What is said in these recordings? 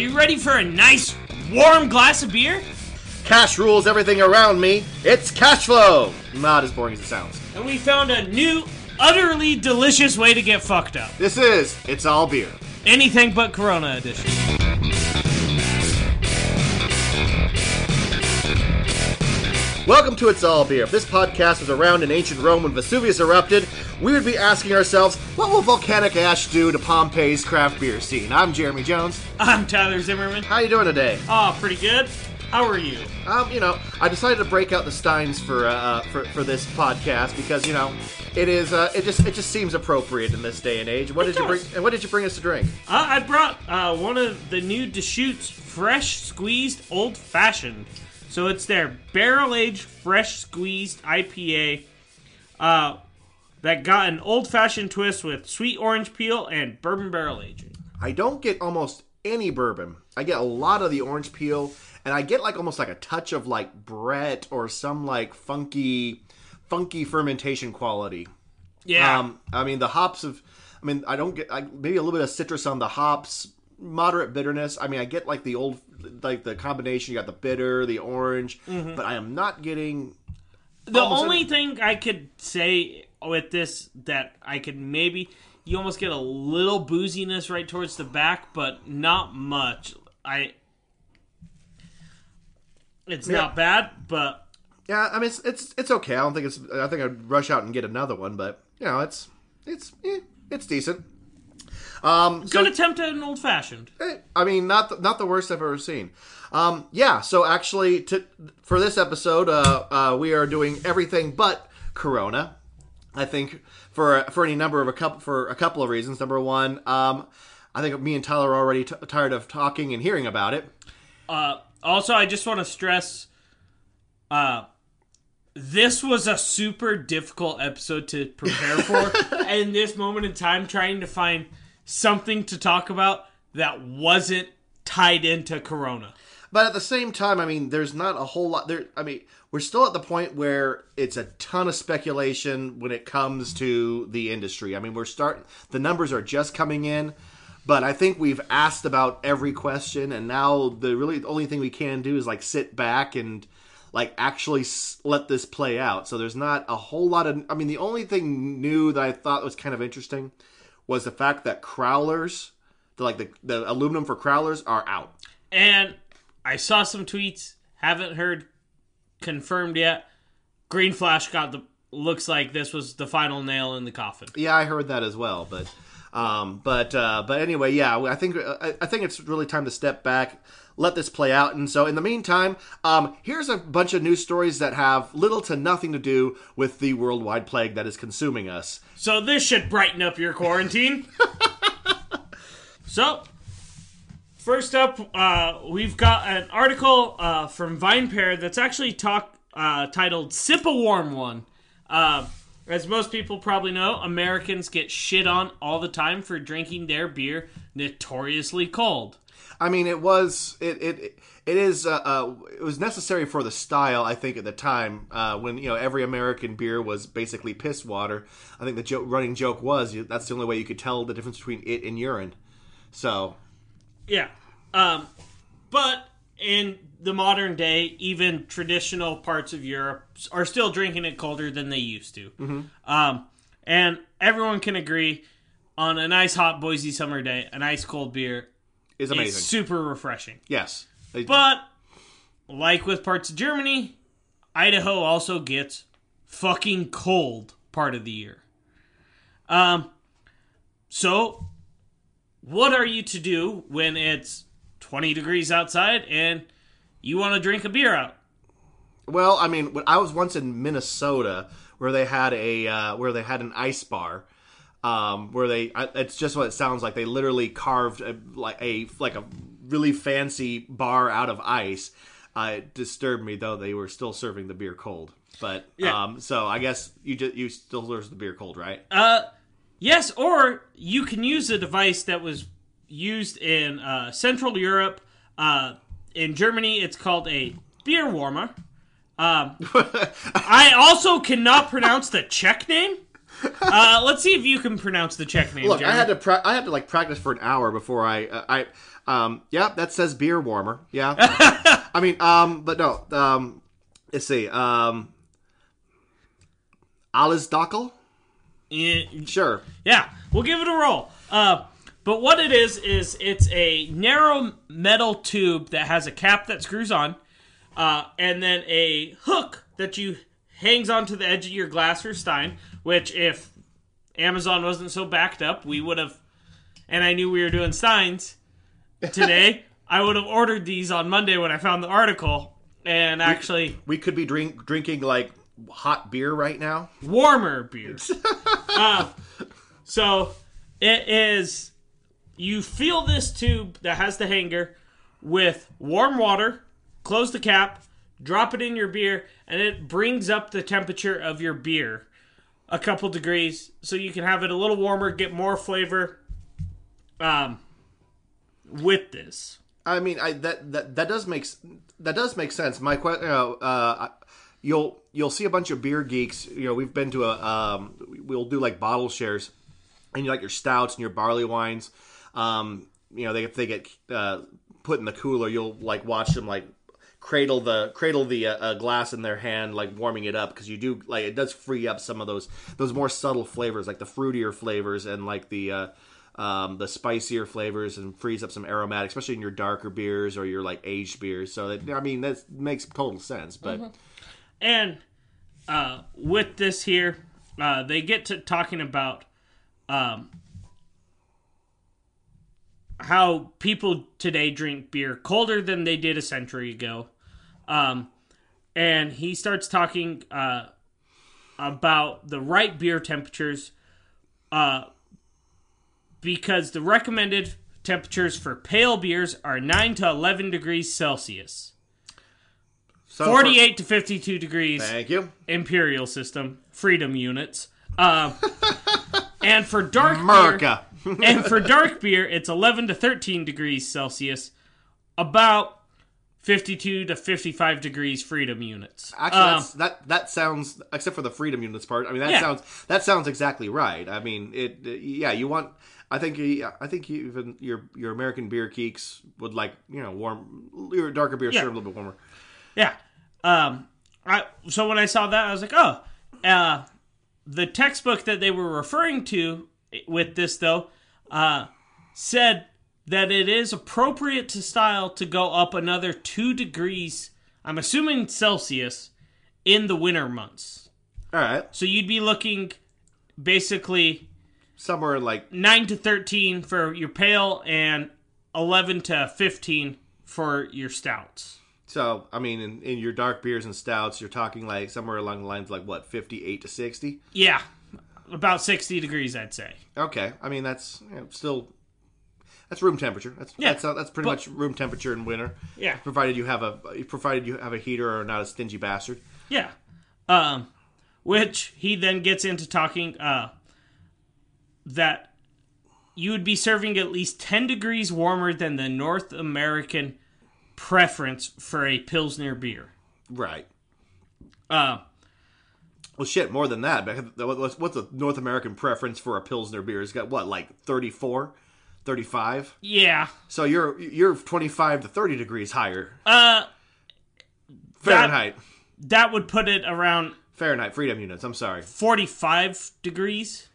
you ready for a nice warm glass of beer? Cash rules everything around me. It's cash flow. Not as boring as it sounds. And we found a new, utterly delicious way to get fucked up. This is It's All Beer. Anything but Corona edition. Welcome to It's All Beer. If this podcast was around in ancient Rome when Vesuvius erupted, we would be asking ourselves, what will volcanic ash do to Pompeii's craft beer scene? I'm Jeremy Jones. I'm Tyler Zimmerman. How you doing today? Oh, pretty good. How are you? Um, you know, I decided to break out the steins for uh, uh, for for this podcast because you know, it is uh, it just it just seems appropriate in this day and age. What Of did you bring? And what did you bring us to drink? Uh, I brought uh, one of the new Deschutes fresh squeezed old fashioned. So it's their barrel aged fresh squeezed IPA uh, that got an old fashioned twist with sweet orange peel and bourbon barrel aging. I don't get almost any bourbon. I get a lot of the orange peel, and I get like almost like a touch of like Brett or some like funky, funky fermentation quality. Yeah. Um, I mean the hops of, I mean I don't get I, maybe a little bit of citrus on the hops, moderate bitterness. I mean I get like the old like the combination. You got the bitter, the orange, but I am not getting. the only thing I could say with this that I could maybe you almost get a little booziness right towards the back, but not much. I it's Yeah. not bad, but Yeah, I mean it's it's it's okay. I don't think it's. I think I'd rush out and get another one, but you know it's it's eh, it's decent. Um, so good attempt at an old fashioned. Eh, I mean, not the, not the worst I've ever seen. Um, yeah. So actually, to, for this episode, uh, uh, we are doing everything but Corona. I think for for any number of a couple for a couple of reasons. Number one, um, I think me and Tyler are already t- tired of talking and hearing about it. Uh, also, I just want to stress, uh, this was a super difficult episode to prepare for. and in this moment in time, trying to find something to talk about that wasn't tied into Corona. But at the same time, I mean, there's not a whole lot there. I mean, we're still at the point where it's a ton of speculation when it comes to the industry. I mean, we're starting, the numbers are just coming in, but I think we've asked about every question, and now the really the only thing we can do is like sit back and like actually let this play out. So there's not a whole lot of, I mean, the only thing new that I thought was kind of interesting was the fact that crowlers, the, like the, the aluminum for crowlers, are out. And I saw some tweets, haven't heard confirmed yet. Green Flash got the looks like this was the final nail in the coffin. Yeah, I heard that as well, but um, but uh, but anyway, yeah, I think I, I think it's really time to step back, let this play out, and so in the meantime, um, here's a bunch of news stories that have little to nothing to do with the worldwide plague that is consuming us. So this should brighten up your quarantine. so, first up, uh, we've got an article uh, from VinePair that's actually talk uh, titled "Sip a Warm One." Uh, as most people probably know, Americans get shit on all the time for drinking their beer notoriously cold. I mean, it was it it it is uh, uh, it was necessary for the style. I think at the time uh, when you know every American beer was basically piss water. I think the joke, running joke was you- that's the only way you could tell the difference between it and urine. So Yeah. Um, but in the modern day, even traditional parts of Europe are still drinking it colder than they used to. Um, and everyone can agree on a nice hot Boise summer day, an ice cold beer is amazing. super refreshing. Yes. They- But like with parts of Germany, Idaho also gets fucking cold part of the year. Um so what are you to do when it's 20 degrees outside and you want to drink a beer out? well, I mean, when I was once in Minnesota where they had a uh, where they had an ice bar. Um, where they, it's just what it sounds like. They literally carved a, like a like a really fancy bar out of ice. Uh, it disturbed me though. They were still serving the beer cold, but Yeah. um, so I guess you just you still serve the beer cold, right? Uh yes, or you can use a device that was used in uh, Central Europe. Uh, in Germany, it's called a beer warmer. Um, I also cannot pronounce the Czech name. Uh, let's see if you can pronounce the Czech name. Look, I had to pra- I had to like practice for an hour before I uh, I um yeah that says beer warmer yeah I mean um but no um let's see um Alisdockel Yeah, sure Yeah, we'll give it a roll. Uh, but what it is is it's a narrow metal tube that has a cap that screws on, uh, and then a hook that you hangs onto the edge of your glass or stein. Which, if Amazon wasn't so backed up, we would have. And I knew we were doing steins today. I would have ordered these on Monday when I found the article, and actually we could be drink drinking like hot beer right now warmer beers. uh, so it is. You fill this tube that has the hanger with warm water. Close the cap. Drop it in your beer, and it brings up the temperature of your beer a couple degrees, so you can have it a little warmer, get more flavor. Um, with this, I mean, I that that that does make that does make sense. My question, you know, uh, you'll you'll see a bunch of beer geeks. You know, we've been to a um, we'll do like bottle shares, and you like your stouts and your barley wines. Um, you know, they if they get uh, put in the cooler, you'll like watch them like cradle the cradle the uh, uh, glass in their hand, like warming it up because you do like it does free up some of those those more subtle flavors, like the fruitier flavors and like the. Uh, um, the spicier flavors and frees up some aromatic, especially in your darker beers or your like aged beers. So that I mean that makes total sense. But And uh, with this here, uh, they get to talking about um, how people today drink beer colder than they did a century ago. Um, and he starts talking uh, about the right beer temperatures uh, because the recommended temperatures for pale beers are 9 to 11 degrees Celsius. so for- 48 to 52 degrees thank you, imperial system freedom units um, and for dark beer America. And for dark beer it's 11 to 13 degrees celsius about 52 to 55 degrees freedom units Actually, Um, that's, that that sounds except for the freedom units part. I mean, that Yeah. sounds that sounds exactly right. I mean, it. Yeah, you want. I think. I think even your your American beer geeks would like you know warm your darker beer Yeah. sure a little bit warmer. Yeah. Um, I so when I saw that, I was like, oh, uh, the textbook that they were referring to with this though, uh, said that it is appropriate to style to go up another two degrees. I'm assuming Celsius in the winter months. All right, So you'd be looking basically somewhere like nine to thirteen for your pale and eleven to fifteen for your stouts. so. I mean, in, in your dark beers and stouts, you're talking like somewhere along the lines like what fifty eight to sixty. Yeah, about sixty degrees, I'd say. Okay, I mean that's you know, still that's room temperature. That's Yeah, that's that's pretty but- much room temperature in winter. Yeah. provided you have a provided you have a heater or not a stingy bastard. Yeah. Um, which he then gets into talking uh, that you would be serving at least 10 degrees warmer than the North American preference for a Pilsner beer. Right. Uh, Well, shit, more than that. What's what's a North American preference for a pilsner beer? It's got what, like 34, 35? yeah. So you're you're 25 to 30 degrees higher Uh, Fahrenheit. that would put it around Fahrenheit freedom units. I'm sorry. 45 degrees.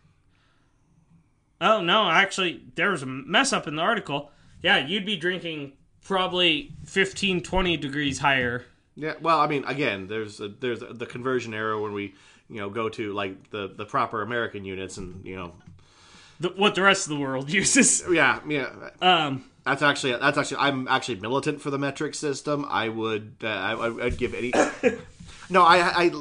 Oh, no, actually, there was a mess up in the article. Yeah, you'd be drinking probably 15, 20 degrees higher. Yeah. Well, I mean, again, there's a, there's a, the conversion error when we you know go to like the the proper American units and you know The, what the rest of the world uses. yeah yeah. Um, That's actually that's actually I'm actually militant for the metric system. I would uh, I, I'd give any. no, I I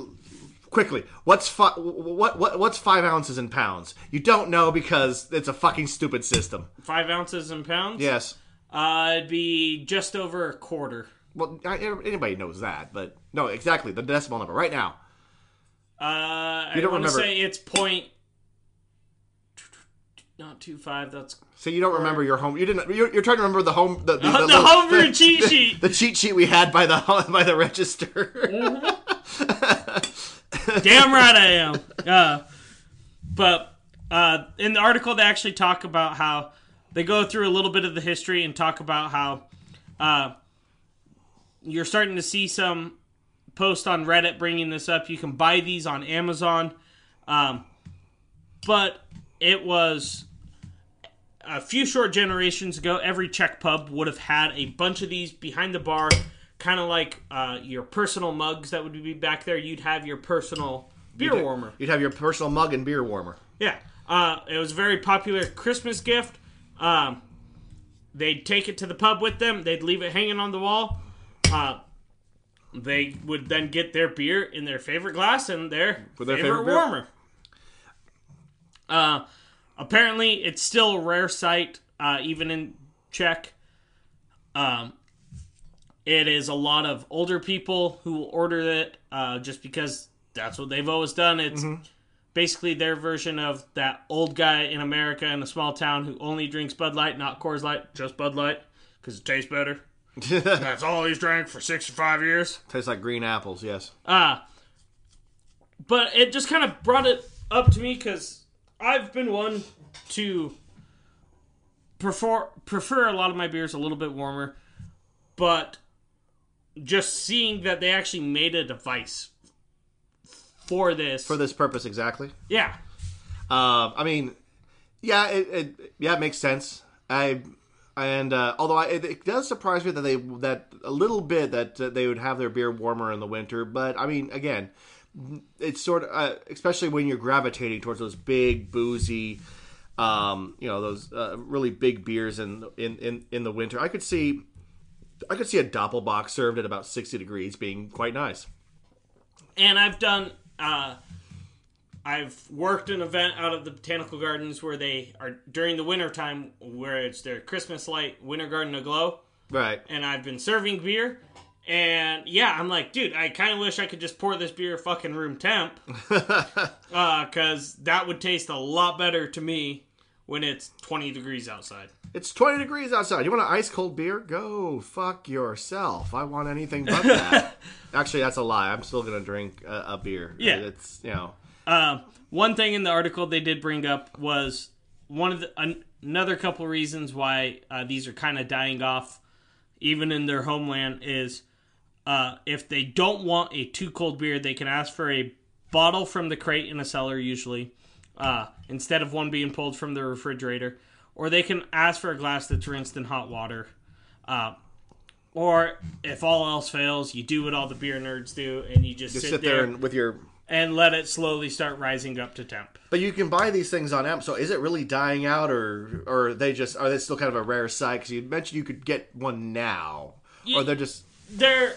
quickly. What's fi- what what what's five ounces in pounds? You don't know because it's a fucking stupid system. five ounces in pounds. Yes. Uh, it'd be just over a quarter. Well, I, anybody knows that, but no, exactly the decimal number right now. Uh, I You don't want to remember- say it's point. Not two five. That's So you don't remember your home. You didn't. You're, you're trying to remember the home. The, the, the, the- homebrew cheat the- sheet. The cheat sheet we had by the by the register. Damn right I am. Uh, but uh, in the article, they actually talk about how they go through a little bit of the history and talk about how uh, you're starting to see some post on Reddit bringing this up. You can buy these on Amazon, um, but it was a few short generations ago. Every Czech pub would have had a bunch of these behind the bar, kind of like uh, your personal mugs that would be back there. You'd have your personal beer warmer. You'd have your personal mug and beer warmer. Yeah, uh, it was a very popular Christmas gift. Um, they'd take it to the pub with them. They'd leave it hanging on the wall. Uh, they would then get their beer in their favorite glass and their, their favorite, favorite warmer. Uh, apparently, it's still a rare sight, uh, even in Czech. Um, it is a lot of older people who will order it uh, just because that's what they've always done. It's basically their version of that old guy in America in a small town who only drinks Bud Light, not Coors Light, just Bud Light because it tastes better. That's all he's drank for 65 years. Tastes like green apples. Yes. Uh, but it just kind of brought it up to me because I've been one to prefer prefer a lot of my beers a little bit warmer, but just seeing that they actually made a device for this, For this purpose, exactly. yeah, Um, I mean, yeah, it, it yeah it makes sense. I and uh, although I, it, it does surprise me that they that a little bit that uh, they would have their beer warmer in the winter. But I mean, again, it's sort of uh, especially when you're gravitating towards those big boozy. Um, you know those uh, really big beers in, in in in the winter. I could see, I could see a doppelbock served at about sixty degrees being quite nice. and I've done. Uh, I've worked an event out of the botanical gardens where they are during the winter time where it's their Christmas light winter garden aglow. Right. and I've been serving beer. And yeah, I'm like, dude, I kind of wish I could just pour this beer fucking room temp, because that would taste a lot better to me when it's 20 degrees outside. It's 20 degrees outside. You want an ice cold beer? Go fuck yourself. I want anything but that. Actually, that's a lie. I'm still going to drink a, a beer. Yeah. It's, you know. Uh, one thing in the article they did bring up was one of the an, another couple reasons why uh, these are kind of dying off, even in their homeland, is uh, if they don't want a too cold beer, they can ask for a bottle from the crate in a cellar, usually, uh, instead of one being pulled from the refrigerator, or they can ask for a glass that's rinsed in hot water. Uh, or if all else fails, you do what all the beer nerds do, and you just, Just sit, sit there, there and with your. And let it slowly start rising up to temp. But you can buy these things on Amazon. So is it really dying out, or or are they just are they still kind of a rare sight? Because you mentioned you could get one now, or they're just They're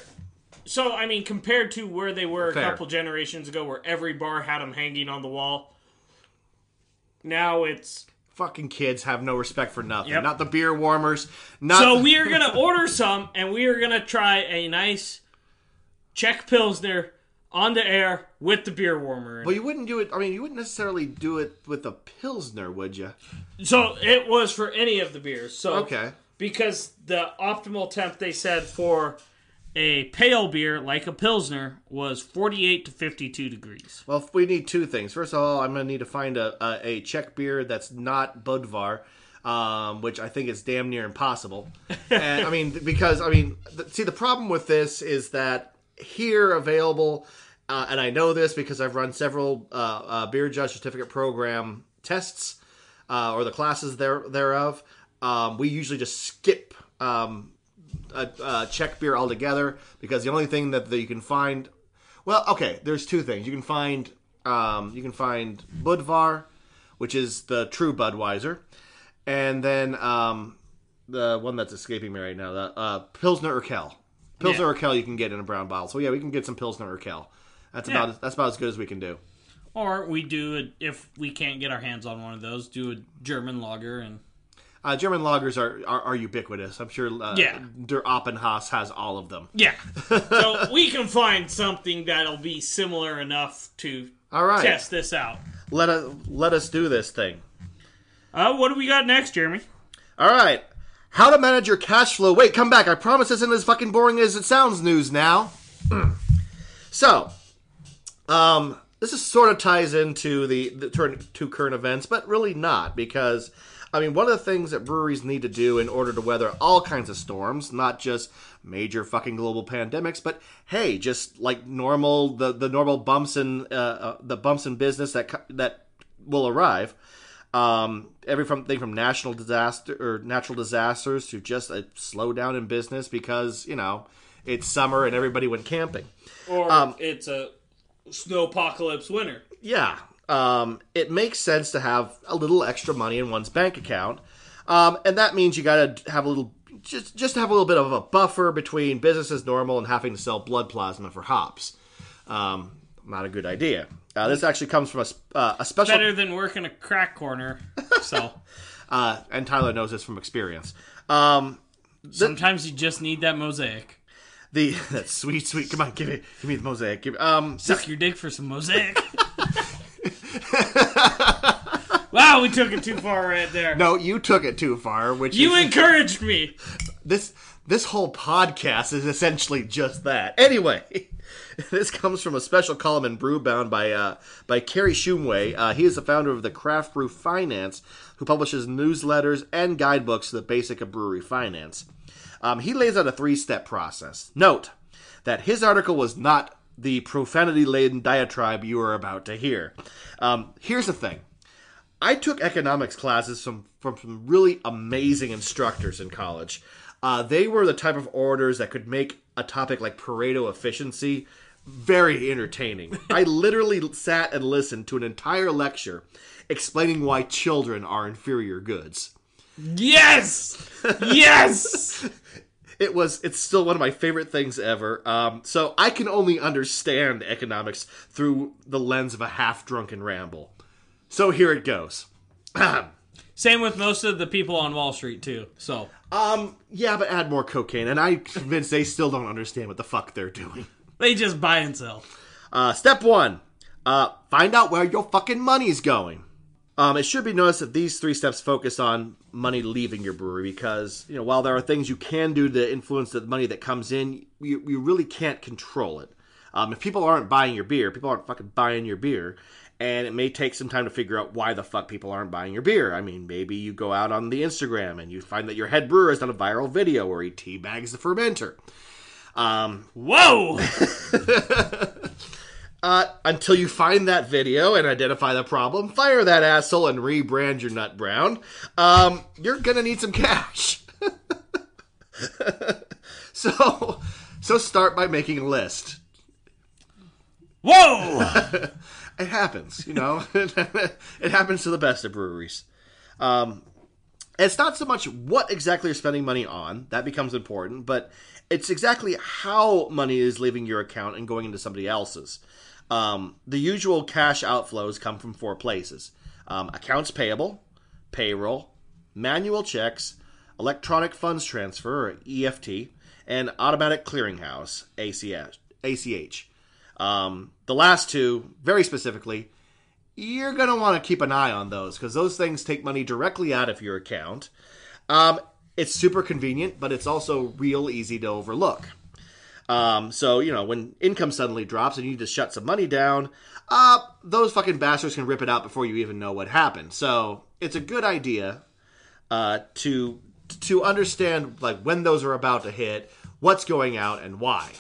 so I mean compared to where they were a couple generations ago, where every bar had them hanging on the wall. Now it's fucking kids have no respect for nothing. Yep. Not the beer warmers. Not so we are gonna order some, and we are gonna try a nice Czech Pilsner on the air with the beer warmer. But you wouldn't do it. I mean, you wouldn't necessarily do it with a pilsner, would you? So it was for any of the beers. So Okay. because the optimal temp they said for a pale beer like a pilsner was 48 to 52 degrees. Well, we need two things. First of all, I'm going to need to find a, a, a Czech beer that's not Budvar, um, which I think is damn near impossible. and I mean, because I mean, th- see, the problem with this is that here available, uh, and I know this because I've run several uh, uh, beer judge certificate program tests uh, or the classes there thereof. Um, we usually just skip um, a, a Czech beer altogether because the only thing that, that you can find well, okay. There's two things you can find. Um, you can find Budvar, which is the true Budweiser, and then um, the one that's escaping me right now, the uh, Pilsner Urquell. Pilsner Yeah. Urquell you can get in a brown bottle. So yeah, we can get some Pilsner Urquell. That's Yeah. about that's about as good as we can do. Or we do a, if we can't get our hands on one of those, do a German lager and Uh, German lagers are, are, are ubiquitous. I'm sure. Uh, Yeah. Der Oppenhaus has all of them. yeah. so we can find something that'll be similar enough to All right, test this out. let us let us do this thing. Uh, what do we got next, Jeremy? All right. How to manage your cash flow. Wait, come back. I promise this isn't as fucking boring as it sounds news now. so, um, this is sort of ties into the, the turn to current events, but really not because I mean one of the things that breweries need to do in order to weather all kinds of storms, not just major fucking global pandemics, but hey, just like normal the the normal bumps in uh, uh, the bumps in business that that will arrive. Um, everything from national disaster or natural disasters to just a slowdown in business because you know it's summer and everybody went camping. Or Um, it's a snow apocalypse winter. Yeah, um, it makes sense to have a little extra money in one's bank account, um, and that means you got to have a little just just have a little bit of a buffer between business as normal and having to sell blood plasma for hops. Um, not a good idea. Uh, this actually comes from a, uh, a special, Better than working a crack corner. So uh, and Tyler knows this from experience. Um, sometimes you just need that mosaic. The that sweet, sweet. Come on, give me, give me the mosaic. Give, um, Suck your dick for some mosaic. wow, we took it too far right there. no, you took it too far. Which You is, encouraged me. this this whole podcast is essentially just that. Anyway, this comes from a special column in Brewbound by uh, by Kary Shumway. Uh, he is the founder of the Craft Brew Finance, who publishes newsletters and guidebooks to the basic of brewery finance. Um, he lays out a three step process. Note that his article was not the profanity laden diatribe you are about to hear. Um, here's the thing. I took economics classes from from some really amazing instructors in college. Uh, they were the type of orators that could make a topic like Pareto efficiency very entertaining. I literally sat and listened to an entire lecture explaining why children are inferior goods. Yes! Yes! It was it's still one of my favorite things ever. Um, so I can only understand economics through the lens of a half drunken ramble. So here it goes. Same with most of the people on Wall Street, too. So, Um, yeah, but add more cocaine, and I'm convinced they still don't understand what the fuck they're doing. they just buy and sell. Uh, step one, uh, find out where your fucking money's going. Um, it should be noticed that these three steps focus on money leaving your brewery because, you know, while there are things you can do to influence the money that comes in, you, you really can't control it. Um, if people aren't buying your beer, people aren't fucking buying your beer. And it may take some time to figure out why the fuck people aren't buying your beer. I mean, maybe you go out on the Instagram and you find that your head brewer has done a viral video where he teabags the fermenter. Um, Whoa! Uh, until you find that video and identify the problem, fire that asshole and rebrand your nut brown. Um, you're gonna need some cash. so, so start by making a list. Whoa! It happens, you know. it happens to the best of breweries. Um, it's not so much what exactly you're spending money on that becomes important, but it's exactly how money is leaving your account and going into somebody else's. Um, the usual cash outflows come from four places: um, accounts payable, payroll, manual checks, electronic funds transfer or EFT, and automatic clearinghouse ACH. ACH. Um, the last two, very specifically, you're going to want to keep an eye on those because those things take money directly out of your account. Um, it's super convenient, but it's also real easy to overlook. Um, so, you know, when income suddenly drops and you need to shut some money down, uh, those fucking bastards can rip it out before you even know what happened. So, it's a good idea uh, to to understand like when those are about to hit, what's going out, and why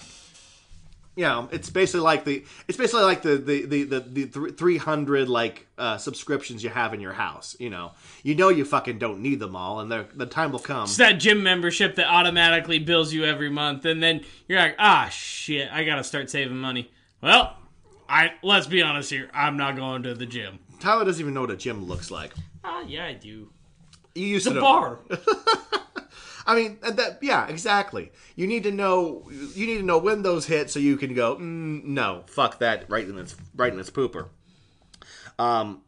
you know, it's basically like the it's basically like the the the the, the three hundred like uh, subscriptions you have in your house. You know, you know you fucking don't need them all, and the the time will come. It's that gym membership that automatically bills you every month, and then you're like, ah, shit, I gotta start saving money. Well, I let's be honest here, I'm not going to the gym. Tyler doesn't even know what a gym looks like. Ah, yeah, I do. You used It's to a bar. I mean, that yeah, exactly. You need to know you need to know when those hit so you can go mm, no, fuck that, right in its right in its pooper. Um,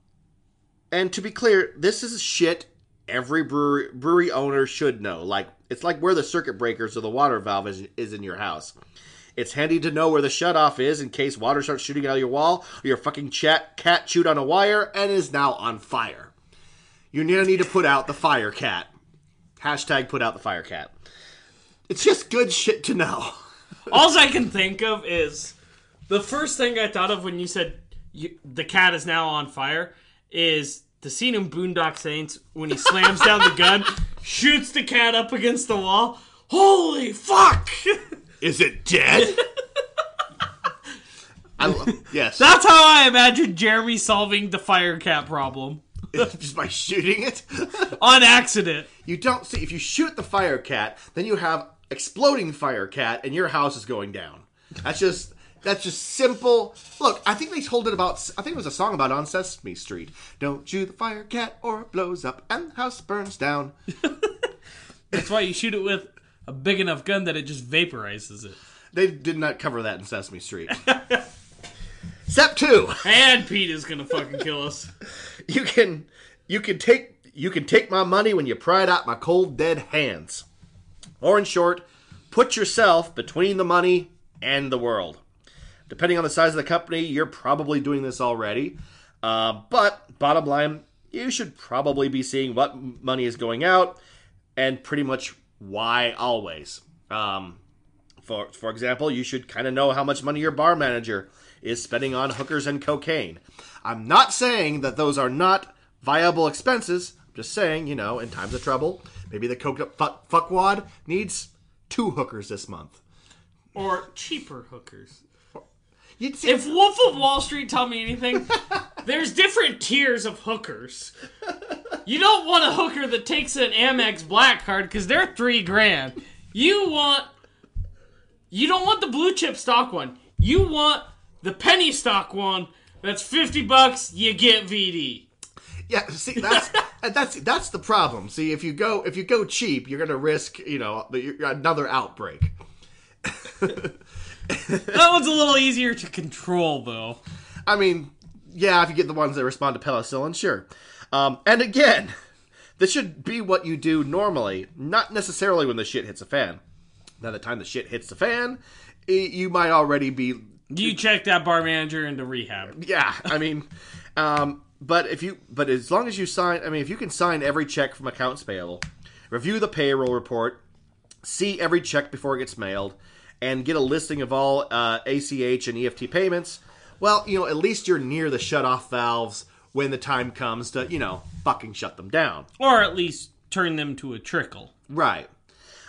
and to be clear, this is shit every brewery brewery owner should know. Like it's like where the circuit breakers or the water valve is, is in your house. It's handy to know where the shutoff is in case water starts shooting out of your wall or your fucking chat, cat chewed on a wire and is now on fire. You need need to put out the fire cat. Hashtag put out the fire cat. It's just good shit to know. All I can think of is the first thing I thought of when you said you, the cat is now on fire is the scene in Boondock Saints when he slams down the gun, shoots the cat up against the wall. Holy fuck! Is it dead? I yes. That's how I imagine Jeremy solving the fire cat problem just by shooting it. on accident. you don't see if you shoot the fire cat, then you have exploding fire cat, and your house is going down. That's just that's just simple. Look, I think they told it about. I think it was a song about on Sesame Street. Don't shoot the fire cat, or it blows up and the house burns down. That's why you shoot it with a big enough gun that it just vaporizes it. They did not cover that in Sesame Street. Step two. And Pete is gonna fucking kill us. You can you can take you can take my money when you pry it out my cold dead hands. Or in short, put yourself between the money and the world. Depending on the size of the company, you're probably doing this already. Uh, but bottom line, you should probably be seeing what money is going out and pretty much why always. Um, for for example, you should kind of know how much money your bar manager is spending on hookers and cocaine. I'm not saying that those are not viable expenses. I'm just saying, you know, in times of trouble, maybe the coked up fuck, fuckwad needs two hookers this month. Or cheaper hookers. You'd see, If Wolf of Wall Street tell me anything, there's different tiers of hookers. You don't want a hooker that takes an Amex black card because they're three grand. You want you don't want the blue chip stock one. You want the penny stock one. That's fifty bucks. You get VD. yeah, see that's that's that's the problem. See, if you go if you go cheap, you're going to risk, you know, another outbreak. That one's a little easier to control though. I mean, yeah, if you get the ones that respond to penicillin, sure. Um, and again, this should be what you do normally, not necessarily when the shit hits a fan. By the time the shit hits the fan, i- you might already be. You check that bar manager into rehab. Yeah, I mean, um, but if you, but as long as you sign, I mean, if you can sign every check from accounts payable, review the payroll report, see every check before it gets mailed, and get a listing of all uh, ACH and EFT payments, well, you know, at least you're near the shut off valves when the time comes to, you know, fucking shut them down. Or at least turn them to a trickle. Right.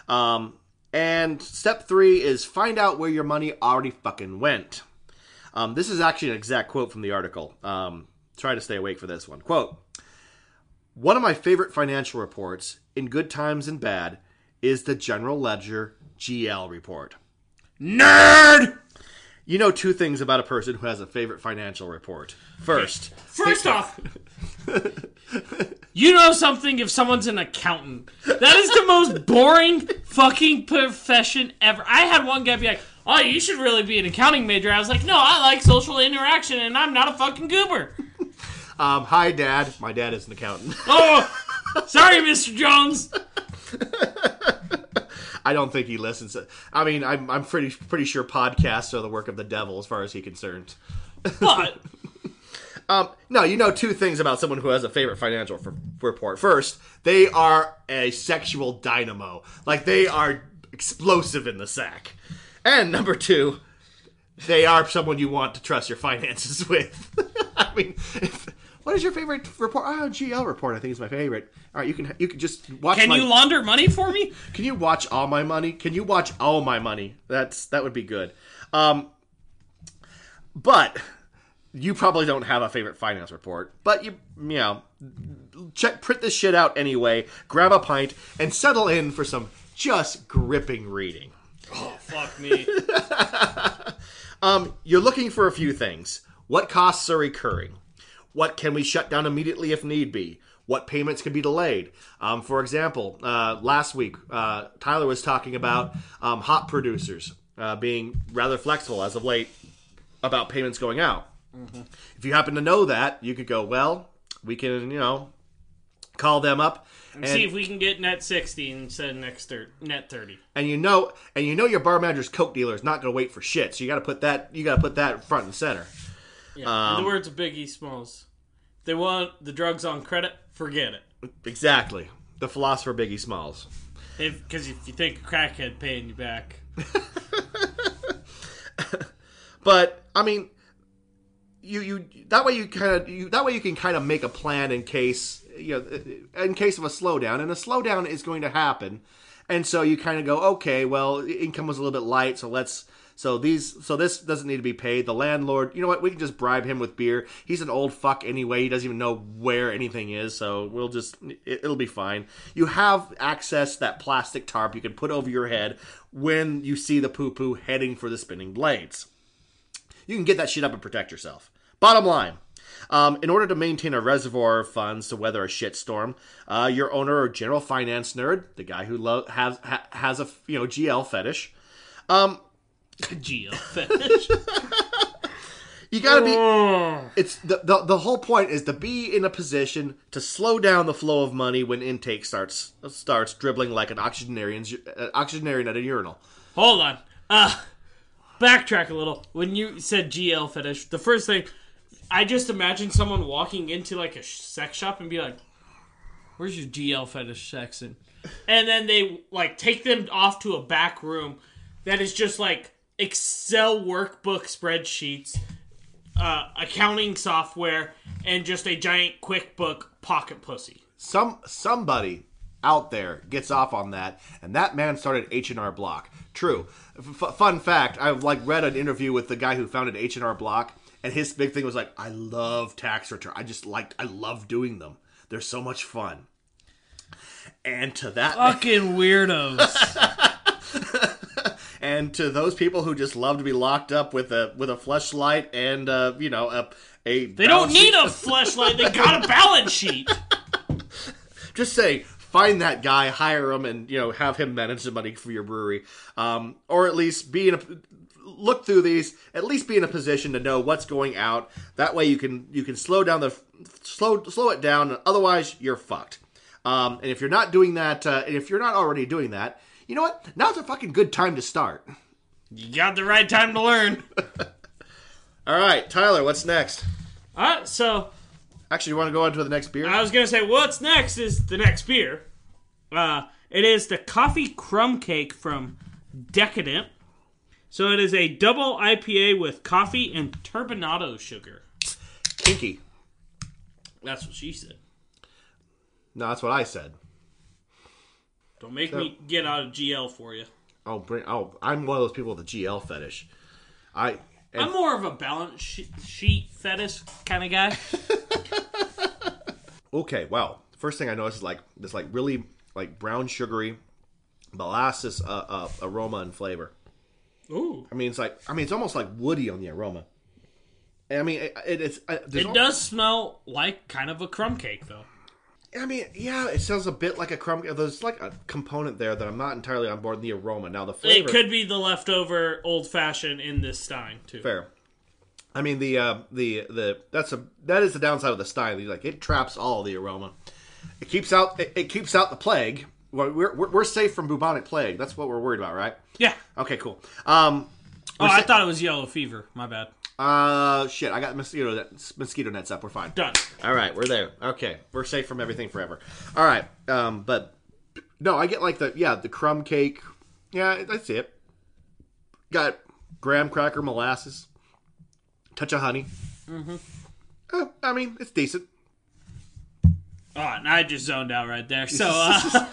Um, and step three is find out where your money already fucking went. Um, this is actually an exact quote from the article. Um, try to stay awake for this one. Quote One of my favorite financial reports, in good times and bad, is the General Ledger GL report. Nerd! You know two things about a person who has a favorite financial report. First, First off, you know something if someone's an accountant. That is the most boring fucking profession ever. I had one guy be like, "Oh, you should really be an accounting major." I was like, "No, I like social interaction, and I'm not a fucking goober." um, hi, Dad. My dad is an accountant. Oh, sorry, Mr. Jones. I don't think he listens. I mean, I'm, I'm pretty pretty sure podcasts are the work of the devil as far as he's concerned. But Um, no, you know two things about someone who has a favorite financial f- report. First, they are a sexual dynamo. Like they are explosive in the sack. And number two, they are someone you want to trust your finances with. I mean, if, what is your favorite report? Oh, GL report. I think is my favorite. All right, you can you can just watch. can my, you launder money for me? Can you watch all my money? Can you watch all my money? That's that would be good. Um, but you probably don't have a favorite finance report. But you you know check print this shit out anyway. Grab a pint and settle in for some just gripping reading. Oh, fuck me. Um, you're looking for a few things. What costs are recurring? What can we shut down immediately if need be? What payments can be delayed? Um, for example, uh, last week uh, Tyler was talking about um, hop producers uh, being rather flexible as of late about payments going out. Mm-hmm. If you happen to know that, you could go, well, we can, you know, call them up and, See if we can get net 60 instead of next thir- net 30. and you know and you know your bar manager's coke dealer is not going to wait for shit. So you got to put that you got to put that front and center. Yeah. Um, in the words of Biggie Smalls, they want the drugs on credit, forget it. Exactly. The philosopher Biggie Smalls. Because if, you think a crackhead paying you back, But I mean, you you that way you kind of you that way you can kind of make a plan in case you know in case of a slowdown, and a slowdown is going to happen, and so you kind of go, okay, well, income was a little bit light, so let's. So these, so this doesn't need to be paid. The landlord, you know what? We can just bribe him with beer. He's an old fuck anyway. He doesn't even know where anything is. So we'll just, it, it'll be fine. You have access that plastic tarp you can put over your head when you see the poo poo heading for the spinning blades you can get that shit up and protect yourself. Bottom line. Um, in order to maintain a reservoir of funds to weather a shitstorm, uh, your owner or general finance nerd, the guy who lo- has ha- has a you know GL fetish, um, GL fetish. you gotta be. It's the, the the whole point is to be in a position to slow down the flow of money when intake starts starts dribbling like an octogenarian uh, octogenarian at a urinal. Hold on. Uh, backtrack a little. When you said GL fetish, the first thing I just imagine someone walking into like a sex shop and be like, "Where's your GL fetish section?" And then they like take them off to a back room that is just like Excel workbook spreadsheets, uh, accounting software, and just a giant QuickBook pocket pussy. some somebody out there gets off on that and that man started h&r block true F- fun fact i've like read an interview with the guy who founded h&r block and his big thing was like i love tax return i just like i love doing them they're so much fun and to that Fucking weirdos. and to those people who just love to be locked up with a with a fleshlight and uh, you know a a They don't need a flashlight. They got a balance sheet. just say find that guy hire him and you know have him manage the money for your brewery. Um, or at least be in a look through these at least be in a position to know what's going out. That way you can you can slow down the slow slow it down otherwise you're fucked. Um, and if you're not doing that uh, and if you're not already doing that you know what? Now's a fucking good time to start. You got the right time to learn. all right tyler what's next? Uh, so actually you want to go on to the next beer I was gonna say, what's next is the next beer. Uh, it is the coffee crumb cake from Decadent. So it is a double IPA with coffee and turbinado sugar. kinky That's what she said. no that's what i said Don't make me get out of GL for you. oh bring oh i'm one of those people with a gl fetish i and I'm more of a balance sheet fetish kind of guy. Okay, well, first thing I noticed is like this like really like brown sugary molasses uh, uh, aroma and flavor. Ooh. I mean, it's like I mean it's almost like woody on the aroma. I mean, it, it, it's uh, It does smell like kind of a crumb cake, though. I mean, yeah, it sounds a bit like a crumb. There's like a component there that I'm not entirely on board. The aroma now, the flavor. It could be the leftover old fashioned in this stein too. fair. I mean the uh, the the that's a that is the downside of the style. Like it traps all the aroma. It keeps out it, it keeps out the plague. We're, we're we're safe from bubonic plague. That's what we're worried about, right? Yeah. Okay, cool. Um, Oh, I thought it was yellow fever. My bad. uh, shit, I got mosquito net, mosquito nets up. We're fine. Done. All right, we're there. Okay, we're safe from everything forever. All right, um, but no, I get like the yeah the crumb cake. Yeah, that's it. Got graham cracker molasses, touch of honey. Mm-hmm. I mean, it's decent. Oh, and I just zoned out right there. So, uh,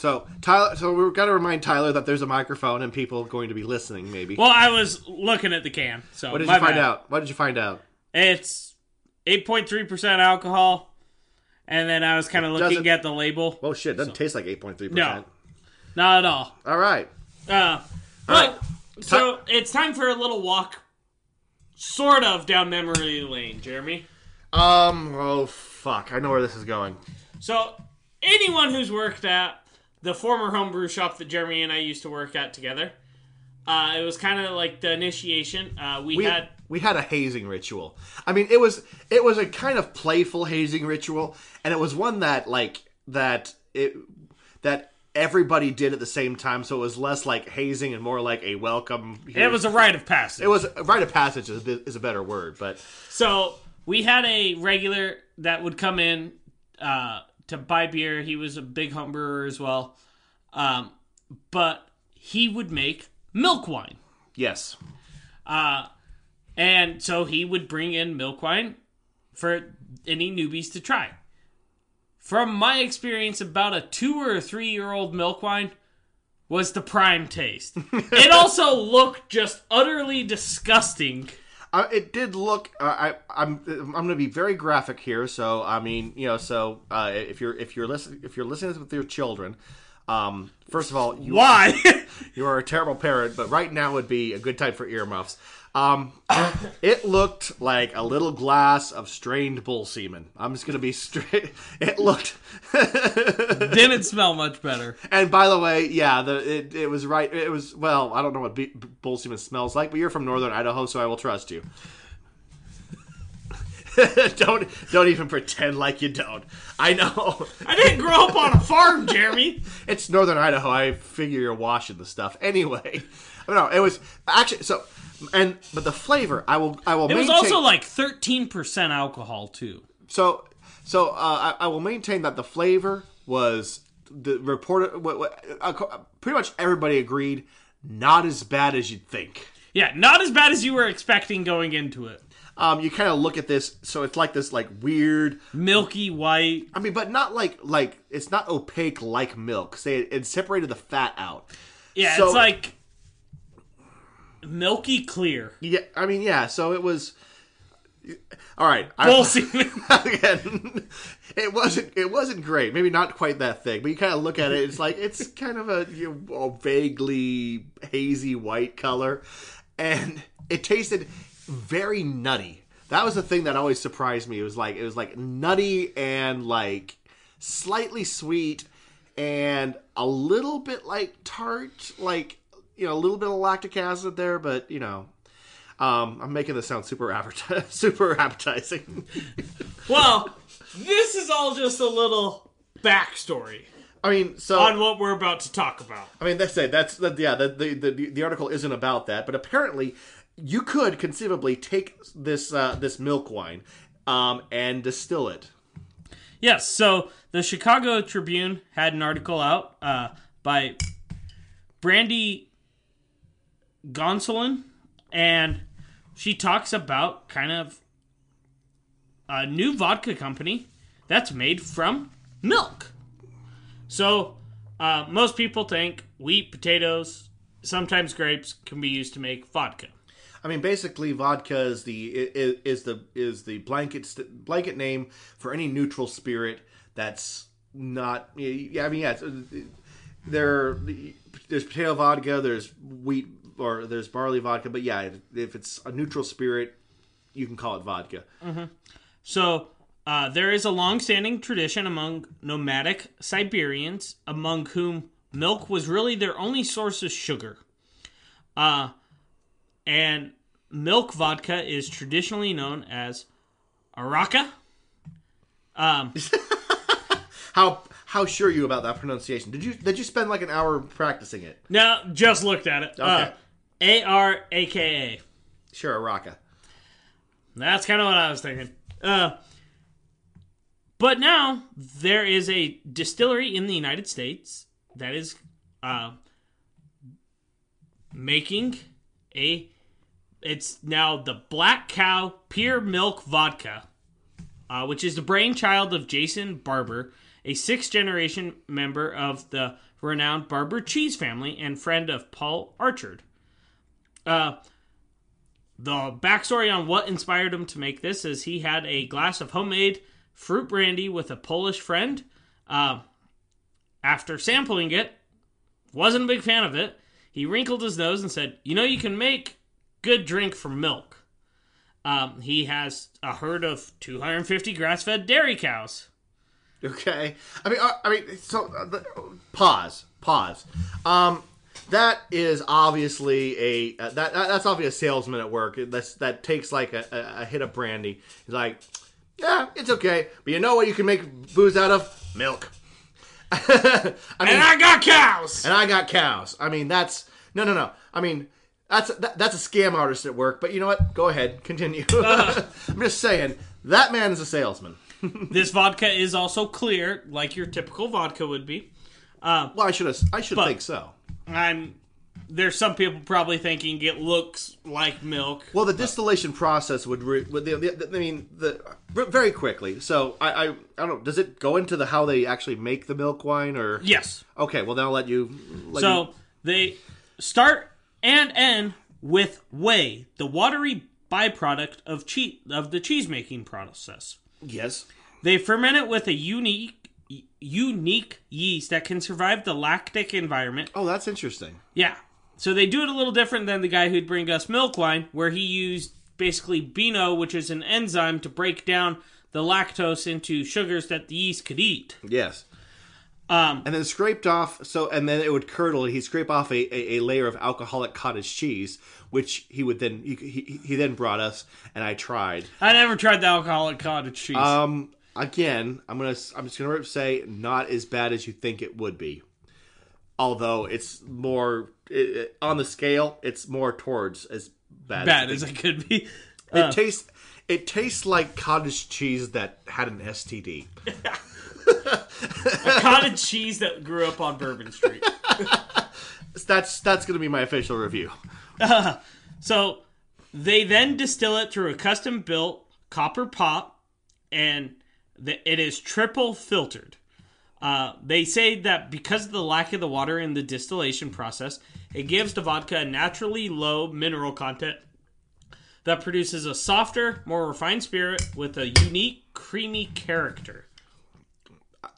So Tyler, so we've got to remind Tyler that there's a microphone and people going to be listening. Maybe. well, I was looking at the can. So what did you find bad. out? What did you find out? It's eight point three percent alcohol, and then I was kind of looking doesn't- at the label. Oh shit, doesn't taste like eight point three No. percent. Not at all. All right. Uh, right. but, so it's time for a little walk, sort of down memory lane, Jeremy. Um. Oh fuck! I know where this is going. So anyone who's worked at the former homebrew shop that Jeremy and I used to work at together, uh, it was kind of like the initiation. Uh, we, we had we had a hazing ritual. I mean, it was it was a kind of playful hazing ritual, and it was one that like that it that everybody did at the same time. So it was less like hazing and more like a welcome. it was a rite of passage. it was a rite of passage is a, is a better word, but So we had a regular that would come in uh, to buy beer. He was a big home brewer as well, um, but he would make milk wine. yes, Uh, And so he would bring in milk wine for any newbies to try. From my experience, about a two or three year old milk wine was the prime taste. it also looked just utterly disgusting. Uh, it did look. Uh, I, I'm. I'm going to be very graphic here. So I mean, you know, so uh, if you're if you're listening if you're listening to this with your children, um, first of all, you, Why? you are a terrible parent. But right now would be a good time for earmuffs. Um, it looked like a little glass of strained bull semen. I'm just going to be straight. It looked. Didn't smell much better. And by the way, yeah, the it, it was right. It was well. I don't know what be, bull semen smells like, but you're from northern Idaho, so I will trust you. don't don't even pretend like you don't. I know I didn't grow up on a farm, Jeremy. it's northern Idaho. I figure you're washing the stuff anyway. No, it was actually so. And but the flavor, I will I will. It was maintain, also like 13% alcohol, too. so so uh, I, I will maintain that the flavor was the reported. What, what, uh, pretty much everybody agreed, not as bad as you'd think. Yeah, not as bad as you were expecting going into it. Um, you kind of look at this, so it's like this like weird. Milky white. I mean, but not like like it's not opaque like milk. Say it, it separated the fat out. Yeah, So- it's like milky clear. Yeah, I mean, yeah. So it was. All right, Bull semen. again, it wasn't it wasn't great. Maybe not quite that thick, but you kind of look at it. It's like it's kind of a, you know, a vaguely hazy white color, and it tasted very nutty. That was the thing that always surprised me. It was like it was like nutty and like slightly sweet and a little bit like tart, like you know a little bit of lactic acid there, but you know. Um, I'm making this sound super super appetizing. well, this is all just a little backstory I mean, so on what we're about to talk about. I mean, that's it. That's that. Yeah, the, the the the article isn't about that, but apparently, you could conceivably take this uh, this milk wine, um, and distill it. Yes, so the Chicago Tribune had an article out uh, by Brandy Gonsolin, and she talks about kind of a new vodka company that's made from milk. So uh, most people think wheat, potatoes, sometimes grapes can be used to make vodka. I mean, basically, vodka is the is, is the is the blanket blanket name for any neutral spirit that's not. Yeah, I mean, yeah, it's, uh, there there's potato vodka, there's wheat or there's barley vodka, but yeah, if it's a neutral spirit, you can call it vodka. So uh, there is a long-standing tradition among nomadic Siberians, among whom milk was really their only source of sugar. Uh, and milk vodka is traditionally known as araka. Um, How how sure are you about that pronunciation? Did you did you spend like an hour practicing it? No, just looked at it. Uh, A R A K A. Sure, Araka. That's kind of what I was thinking. Uh, but now there is a distillery in the United States that is uh, making a. It's now the Black Cow Pure Milk Vodka, uh, which is the brainchild of Jason Barber, a sixth generation member of the renowned Barber cheese family and friend of Paul Archard. Uh, the backstory on what inspired him to make this is he had a glass of homemade fruit brandy with a Polish friend. Uh, after sampling it, wasn't a big fan of it. He wrinkled his nose and said, "You know, you can make good drink from milk." Um, he has a herd of 250 grass-fed dairy cows. Okay. I mean, uh, I mean, so uh, the, pause, pause. Um, that is obviously a uh, that, that that's obviously a salesman at work. That's that takes like a, a, a hit of brandy. He's like, yeah, it's okay, but you know what you can make booze out of? Milk. I mean, And I got cows. and I got cows. I mean, that's no, no, no. I mean, that's that, that's a scam artist at work. But you know what? Go ahead, continue. I'm just saying that man is a salesman. This vodka is also clear, like your typical vodka would be. Uh, well, I should. I should But- think so. I'm there's some people probably thinking it looks like milk. Well, the distillation process would, re- would the, the, I mean, the very quickly. So I, I, I don't know. Does it go into the how they actually make the milk wine, or Yes. okay? Well, then I'll let you. Let So you- they start and end with whey, the watery byproduct of cheese of the cheese making process. Yes, They ferment it with a unique unique yeast that can survive the lactic environment. oh, that's interesting. Yeah. So they do it a little different than the guy who'd bring us milk wine, where he used basically Beano, which is an enzyme to break down the lactose into sugars that the yeast could eat. Yes, Um, and then scraped off. So and then it would curdle. He'd scrape off a, a, a layer of alcoholic cottage cheese, which he would then he, he, he then brought us, and I tried. I never tried the alcoholic cottage cheese. Um, again, I'm gonna I'm just gonna say not as bad as you think it would be. Although it's more it, it- on the scale, it's more towards as bad. Bad as as it could be. think. it tastes. It tastes like cottage cheese that had an STD. cottage cheese that grew up on Bourbon Street. That's that's gonna be my official review. So they then distill it through a custom built copper pot, and the, it is triple filtered. Uh, they say that because of the lack of the water in the distillation process, it gives the vodka a naturally low mineral content that produces a softer, more refined spirit with a unique, creamy character.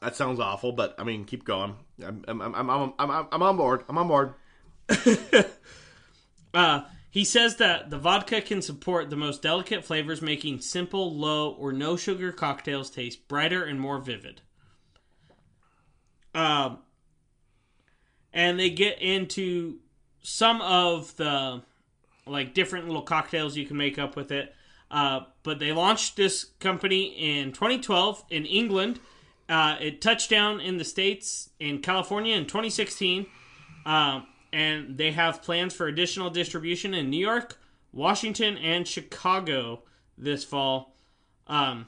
That sounds awful, but I mean, keep going. I'm I'm I'm I'm, I'm, I'm on board. I'm on board. Uh, he says that the vodka can support the most delicate flavors, making simple, low, or no sugar cocktails taste brighter and more vivid. Um, and they get into some of the like different little cocktails you can make up with it. Uh, but they launched this company in 2012 in England. Uh, it touched down in the states in California in 2016. Um, and they have plans for additional distribution in New York, Washington, and Chicago this fall. Um,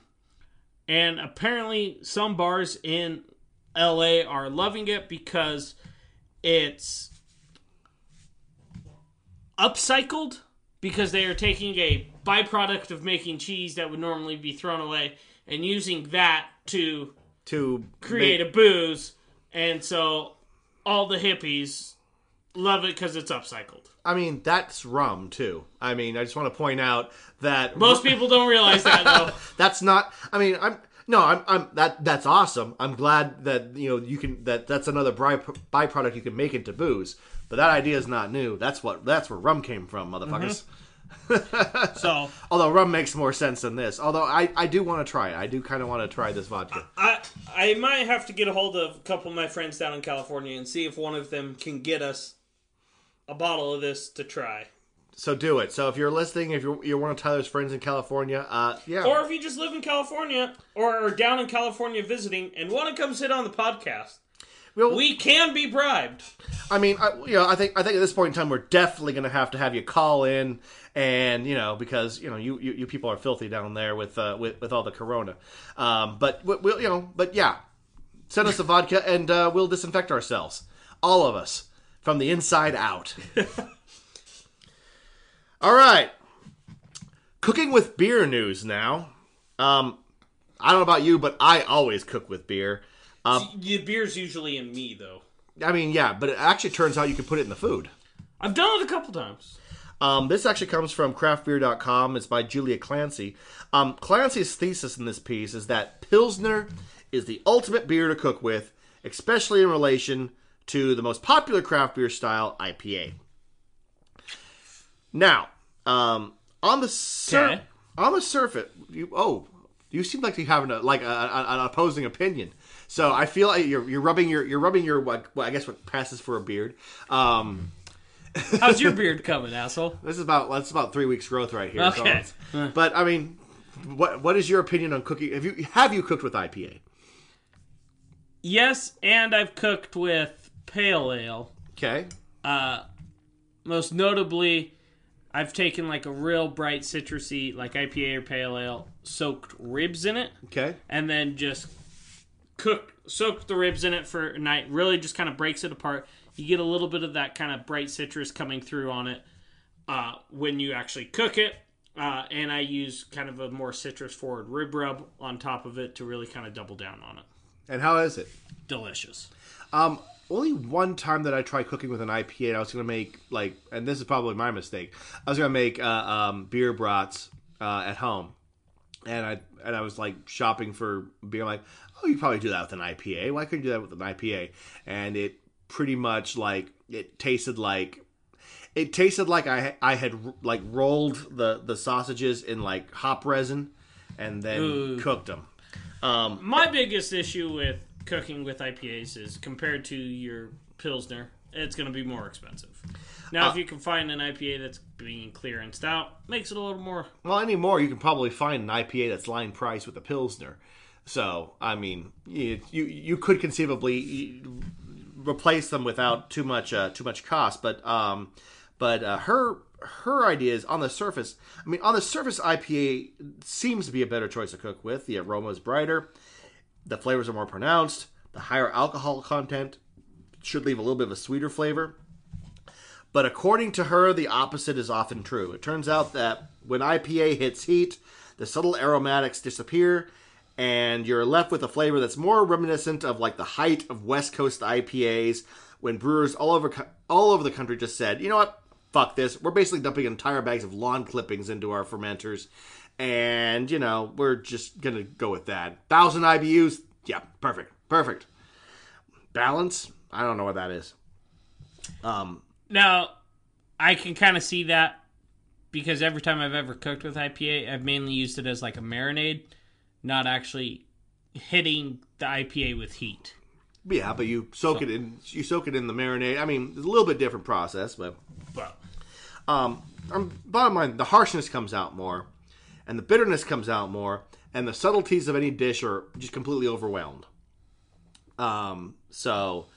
and apparently, some bars in LA are loving it because it's upcycled because they are taking a byproduct of making cheese that would normally be thrown away and using that to To create a booze. And so all the hippies love it because it's upcycled. I mean, that's rum too. I mean, I just want to point out that Most people don't realize that though. that's not. I mean, I'm no, I'm, I'm that that's awesome. I'm glad that you know you can that that's another by, byproduct you can make into booze. But that idea is not new. That's what that's where rum came from, motherfuckers. Mm-hmm. So Although rum makes more sense than this. Although I, I do want to try it. I do kind of want to try this vodka. I I might have to get a hold of a couple of my friends down in California and see if one of them can get us a bottle of this to try. So do it. So if you're listening, if you're, you're one of Tyler's friends in California, uh, yeah, Or if you just live in California or are down in California visiting and want to come sit on the podcast, Well, we can be bribed. I mean, I, you know, I think I think at this point in time, we're definitely going to have to have you call in, and you know, because you know, you you, you people are filthy down there with uh, with with all the corona. Um, but we- we'll, you know, but yeah, send us the vodka, and uh, we'll disinfect ourselves, all of us, from the inside out. all right, cooking with beer news now. Um, I don't know about you, but I always cook with beer. Um, the beer's usually in me though. I mean, yeah, but it actually turns out you can put it in the food. I've done it a couple times. Um, this actually comes from craftbeer.com. It's by Julia Clancy. Um, Clancy's thesis in this piece is that Pilsner is the ultimate beer to cook with, especially in relation to the most popular craft beer style, IPA. Now, um, on the sur- Okay. on the surface, you oh, you seem like you have an, like a, a- an opposing opinion. So I feel like you're, you're rubbing your you're rubbing your what, what I guess what passes for a beard. Um, How's your beard coming, asshole? this is about that's about three weeks growth right here. Okay. it's- but I mean, what what is your opinion on cooking? Have you have you cooked with IPA? Yes, and I've cooked with pale ale. Okay. Uh, most notably, I've taken like a real bright citrusy, like IPA or pale ale, soaked ribs in it, Okay. and then just cooked soak the ribs in it for a night. Really, just kind of breaks it apart. You get a little bit of that kind of bright citrus coming through on it uh, when you actually cook it. Uh, and I use kind of a more citrus forward rib rub on top of it to really kind of double down on it. And how is it? Delicious. Um, only one time that I tried cooking with an IPA, I was gonna make like, and this is probably my mistake. I was gonna make uh, um, beer brats uh, at home, and I and I was like shopping for beer. Like, oh, you probably do that with an IPA. Why couldn't you do that with an IPA? And it pretty much like it tasted like it tasted like I I had like rolled the the sausages in like hop resin and then Ooh. cooked them. Um, My biggest issue with cooking with IPAs is compared to your Pilsner, it's going to be more expensive. Now, if you can find an IPA that's being clearanced out, makes it a little more. Well, anymore, you can probably find an IPA that's line price with a Pilsner. So, I mean, you you, you could conceivably replace them without too much uh, too much cost. But um, but uh, her her idea is on the surface. I mean, on the surface, IPA seems to be a better choice to cook with. The aroma is brighter, the flavors are more pronounced. The higher alcohol content should leave a little bit of a sweeter flavor. But according to her, the opposite is often true. It turns out that when IPA hits heat, the subtle aromatics disappear, and you're left with a flavor that's more reminiscent of like the height of West Coast IPAs when brewers all over all over the country just said, you know what, fuck this. We're basically dumping entire bags of lawn clippings into our fermenters, and you know we're just gonna go with that. Thousand IBUs, yeah, perfect, perfect. Balance, I don't know what that is. Um, Now, I can kind of see that because every time I've ever cooked with IPA, I've mainly used it as like a marinade, not actually hitting the IPA with heat. Yeah, but you soak it in. You soak it in the marinade. I mean, it's a little bit different process, but But um, um, bottom line, the harshness comes out more, and the bitterness comes out more, and the subtleties of any dish are just completely overwhelmed. Um, so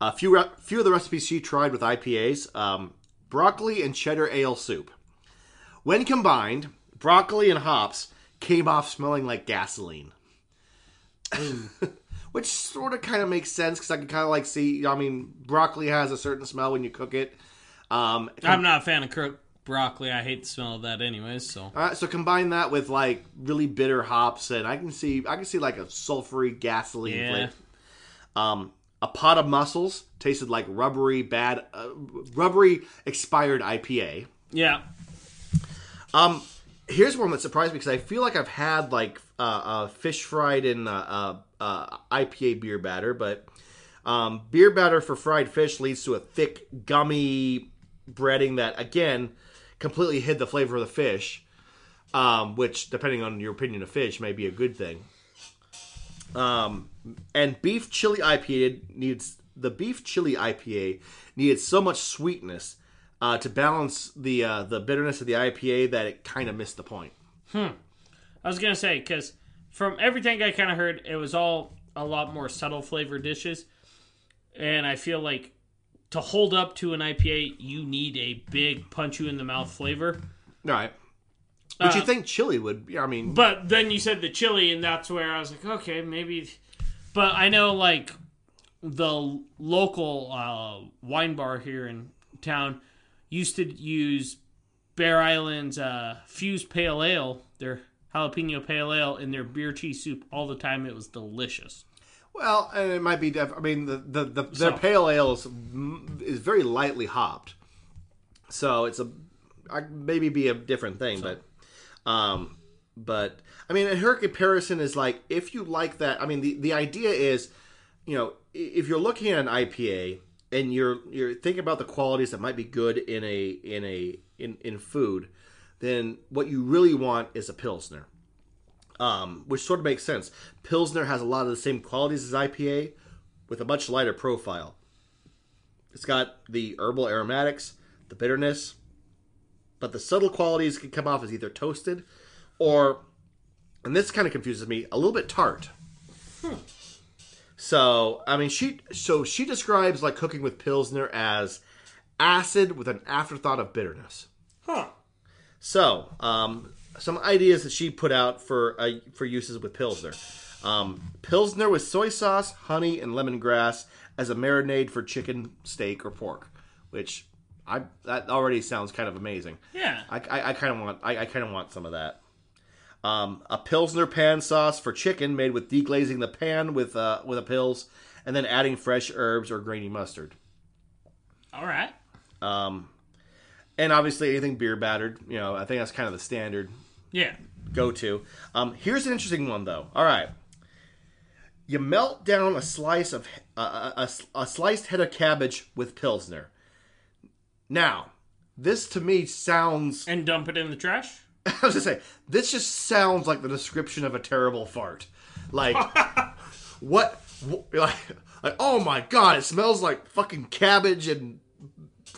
a few re- few of the recipes she tried with IPAs: um, broccoli and cheddar ale soup. When combined, broccoli and hops came off smelling like gasoline. Which sort of kind of makes sense because I can kind of like see. I mean, broccoli has a certain smell when you cook it. Um, I'm not a fan of cooked broccoli. I hate the smell of that, anyways. So All right, so combine that with like really bitter hops, and I can see I can see like a sulfury gasoline Yeah. flavor. Um, a pot of mussels tasted like rubbery bad, uh, rubbery expired IPA. yeah, Um, here's one that surprised me because I feel like I've had like uh, fish fried in uh, IPA beer batter, but um, beer batter for fried fish leads to a thick, gummy breading that again completely hid the flavor of the fish. Um, which, depending on your opinion of fish, may be a good thing. Um, and beef chili IPA needs the beef chili IPA needed so much sweetness uh, to balance the uh, the bitterness of the IPA that it kind of missed the point. Hmm. I was gonna say because from everything I kind of heard, it was all a lot more subtle flavor dishes, and I feel like to hold up to an IPA, you need a big punch you in the mouth flavor. All right. But you Uh, think chili would? I mean, But then you said the chili, and that's where I was like, okay, maybe. But I know like the local uh, wine bar here in town used to use Bear Island's uh, Fused Pale Ale, their jalapeno pale ale, in their beer cheese soup all the time. It was delicious. well, and it might be. Def- I mean, the the, the their So- pale ale is, mm, is very lightly hopped, so it's a I, maybe be a different thing, but um, but I mean, her comparison is like if you like that. I mean, the the idea is, you know, if you're looking at an IPA and you're you're thinking about the qualities that might be good in a in a in in food, then what you really want is a pilsner. um, which sort of makes sense. Pilsner has a lot of the same qualities as IPA, with a much lighter profile. It's got the herbal aromatics, the bitterness, but the subtle qualities can come off as either toasted or, and this kind of confuses me, a little bit tart. So, I mean, she so she describes like cooking with Pilsner as acid with an afterthought of bitterness. Huh. So, um, some ideas that she put out for uh, for uses with Pilsner. Um, Pilsner with soy sauce, honey, and lemongrass as a marinade for chicken, steak, or pork, which I that already sounds kind of amazing. Yeah. I, I, I kind of want I, I kind of want some of that. Um, a pilsner pan sauce for chicken made with deglazing the pan with uh, with a pills and then adding fresh herbs or grainy mustard. All right. Um, and obviously anything beer battered. You know, I think that's kind of the standard Yeah. go to. Um, here's an interesting one though. All right, you melt down a slice of uh, a, a sliced head of cabbage with pilsner. Now, this to me sounds. And dump it in the trash? I was gonna say this just sounds like the description of a terrible fart. Like what? wh- Like, like oh my god, it smells like fucking cabbage and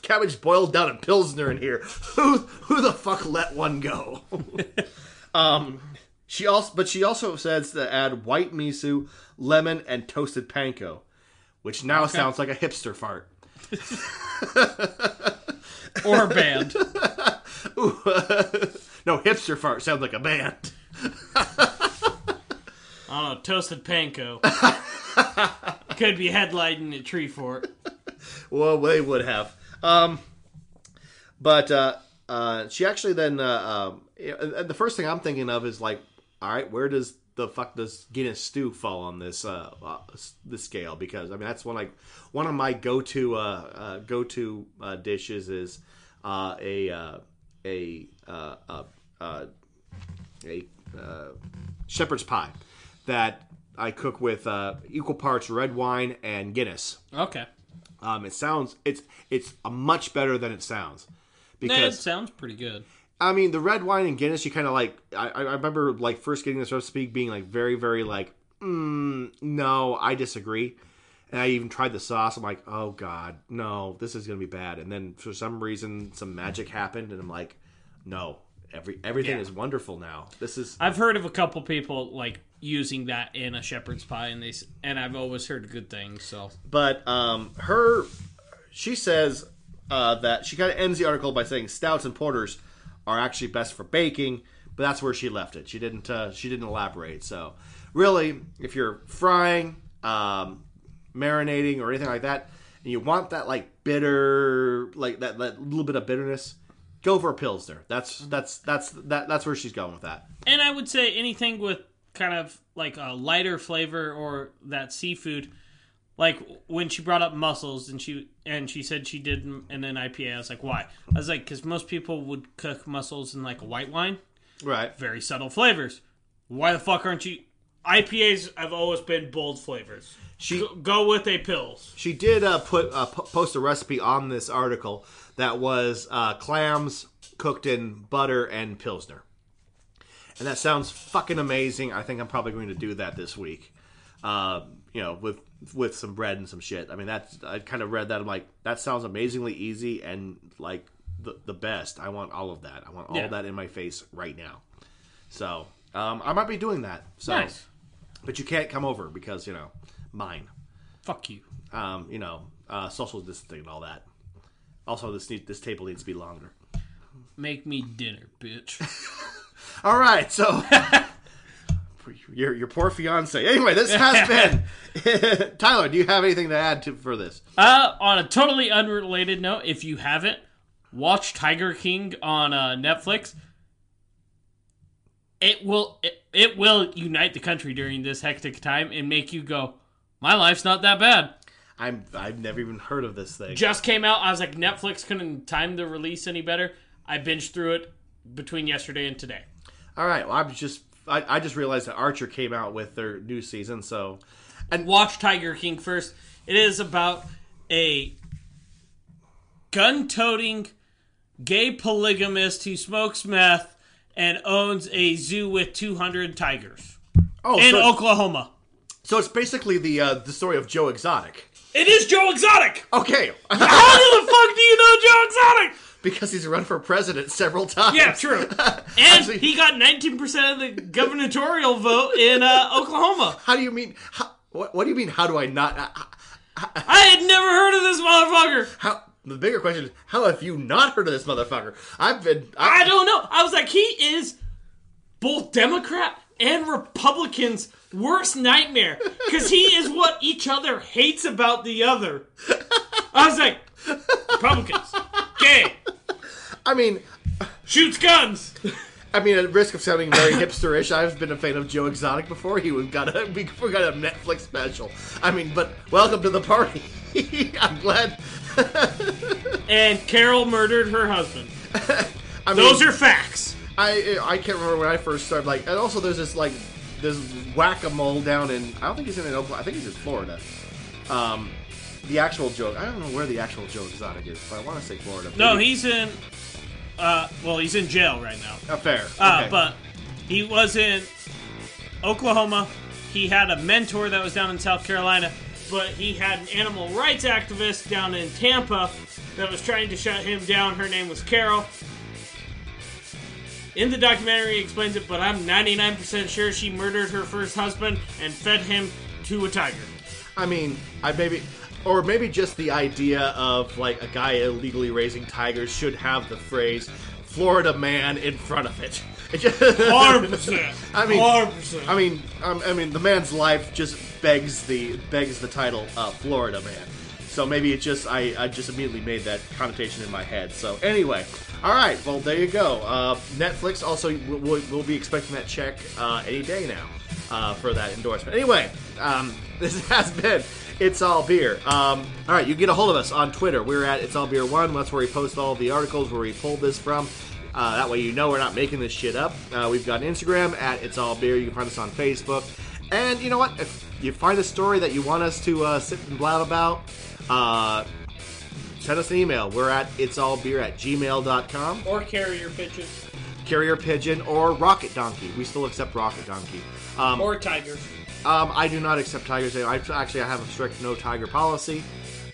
cabbage boiled down in pilsner in here. Who who the fuck let one go? um, she also but she also says to add white miso, lemon, and toasted panko, which now sounds like a hipster fart. Or band. No, hipster fart sounds like a band. I don't know, toasted panko. Could be headlighting a tree fort. Well, they would have. Um, but uh, uh, she actually then uh, um, the first thing I'm thinking of is like, all right, where does the fuck does Guinness stew fall on this uh, uh this scale? Because I mean that's one like one of my go to uh, uh, go to uh, dishes is uh, a uh, a uh, a uh, shepherd's pie that I cook with uh, equal parts red wine and Guinness. Okay. Um, it sounds it's it's a much better than it sounds That it sounds pretty good. I mean the red wine and Guinness you kind of like I, I remember like first getting this recipe being like very very like mm, no I disagree and I even tried the sauce I'm like oh god no this is gonna be bad and then for some reason some magic happened and I'm like no every everything Yeah. is wonderful now this is I've heard of a couple people like using that in a shepherd's pie, and they and I've always heard good things. So but um, her she says uh, that she kind of ends the article by saying stouts and porters are actually best for baking but that's where she left it she didn't uh, she didn't elaborate so really if you're frying um, marinating or anything like that and you want that like bitter like that, that little bit of bitterness go for a pilsner that's mm-hmm. that's that's that, that's where she's going with that And I would say anything with kind of like a lighter flavor or that seafood. Like when she brought up mussels and she and she said she did in an IPA, I was like, why? I was like, because most people would cook mussels in like a white wine, right very subtle flavors. Why the fuck aren't you? IPAs have always been bold flavors. she Go, go with a pills. She did uh, put uh, po- post a recipe on this article that was uh, clams cooked in butter and pilsner, and that sounds fucking amazing. I think I'm probably going to do that this week. Uh, you know, with with some bread and some shit. I mean, that's I kind of read that. I'm like, that sounds amazingly easy and like the the best. I want all of that. I want all Yeah. that in my face right now. So um, I might be doing that. So, Nice. But you can't come over because you know mine Fuck you. um, you know, uh, social distancing and all that. Also, this need, this table needs to be longer. Make me dinner, bitch. All right, so your your poor fiance. Anyway, this has been Tyler. Do you have anything to add to for this? Uh, on a totally unrelated note, if you haven't, watch Tiger King on uh, Netflix. It will it, it will unite the country during this hectic time and make you go, my life's not that bad. I'm I've never even heard of this thing. Just came out. I was like, Netflix couldn't time the release any better. I binged through it between yesterday and today. All right, well, I'm just I, I just realized that Archer came out with their new season, so and watch Tiger King first. It is about a gun toting gay polygamist who smokes meth and owns a zoo with 200 tigers oh, in so, Oklahoma. so it's basically the uh, the story of Joe Exotic. It is Joe Exotic. Okay, How the fuck do you know Joe Exotic? because he's run for president several times. Yeah, true. And Actually- he got 19% of the gubernatorial vote in uh, Oklahoma. How do you mean? How, what, what do you mean? How do I not? I had never heard of this motherfucker. How the bigger question is how have you not heard of this motherfucker? I've been I, I don't know. I was like, he is both Democrat and Republicans' worst nightmare because he is what each other hates about the other. I was like, Republicans, gay, I mean, shoots guns. I mean, at risk of sounding very hipsterish, I've been a fan of Joe Exotic before. He was got a we got a Netflix special. I mean, but welcome to the party. I'm glad. And Carol murdered her husband. I mean, Those are facts. I I can't remember when I first started. Like, and also there's this like this whack a mole down in. I don't think he's in Oklahoma. I think he's in Florida. Um, the actual joke. I don't know where the actual Joe Exotic is, but I want to say Florida. No, Maybe- he's in. Uh, well, he's in jail right now. uh, fair. Uh, okay. But he was in Oklahoma. He had a mentor that was down in South Carolina, but he had an animal rights activist down in Tampa that was trying to shut him down. Her name was Carol. In the documentary, he explains it, but I'm 99% sure she murdered her first husband and fed him to a tiger. I mean, I maybe, or maybe just the idea of like a guy illegally raising tigers should have the phrase "Florida man" in front of it. It 100%. I mean, 100%. I mean, um, I mean, the man's life just begs the begs the title uh, "Florida Man." So maybe it just I, I just immediately made that connotation in my head. So anyway, all right, well there you go. Uh, Netflix also will, will, will be expecting that check uh, any day now uh, for that endorsement. Anyway, um, this has been It's All Beer. Um, all right, you can get a hold of us on Twitter. We're at It's All Beer One. That's where we post all the articles where we pulled this from. Uh, that way you know we're not making this shit up. Uh, we've got Instagram at It's All Beer. You can find us on Facebook. And you know what? If you find a story that you want us to uh, sit and blab about, uh, send us an email. We're at it's all beer at gmail.com. or carrier pigeon. Carrier Pigeon or Rocket Donkey. We still accept Rocket Donkey. Um, Or tigers. um, I do not accept tigers. I actually I have a strict no tiger policy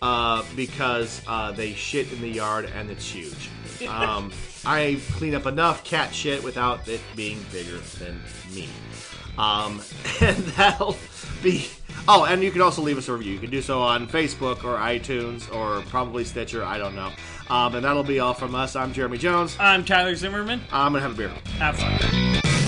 uh, because uh, they shit in the yard and it's huge. Um, I clean up enough cat shit without it being bigger than me. Um, and that'll be. Oh, and you can also leave us a review. You can do so on Facebook or iTunes or probably Stitcher. I don't know. Um, and that'll be all from us. I'm Jeremy Jones. I'm Tyler Zimmerman. I'm gonna have a beer. Have fun.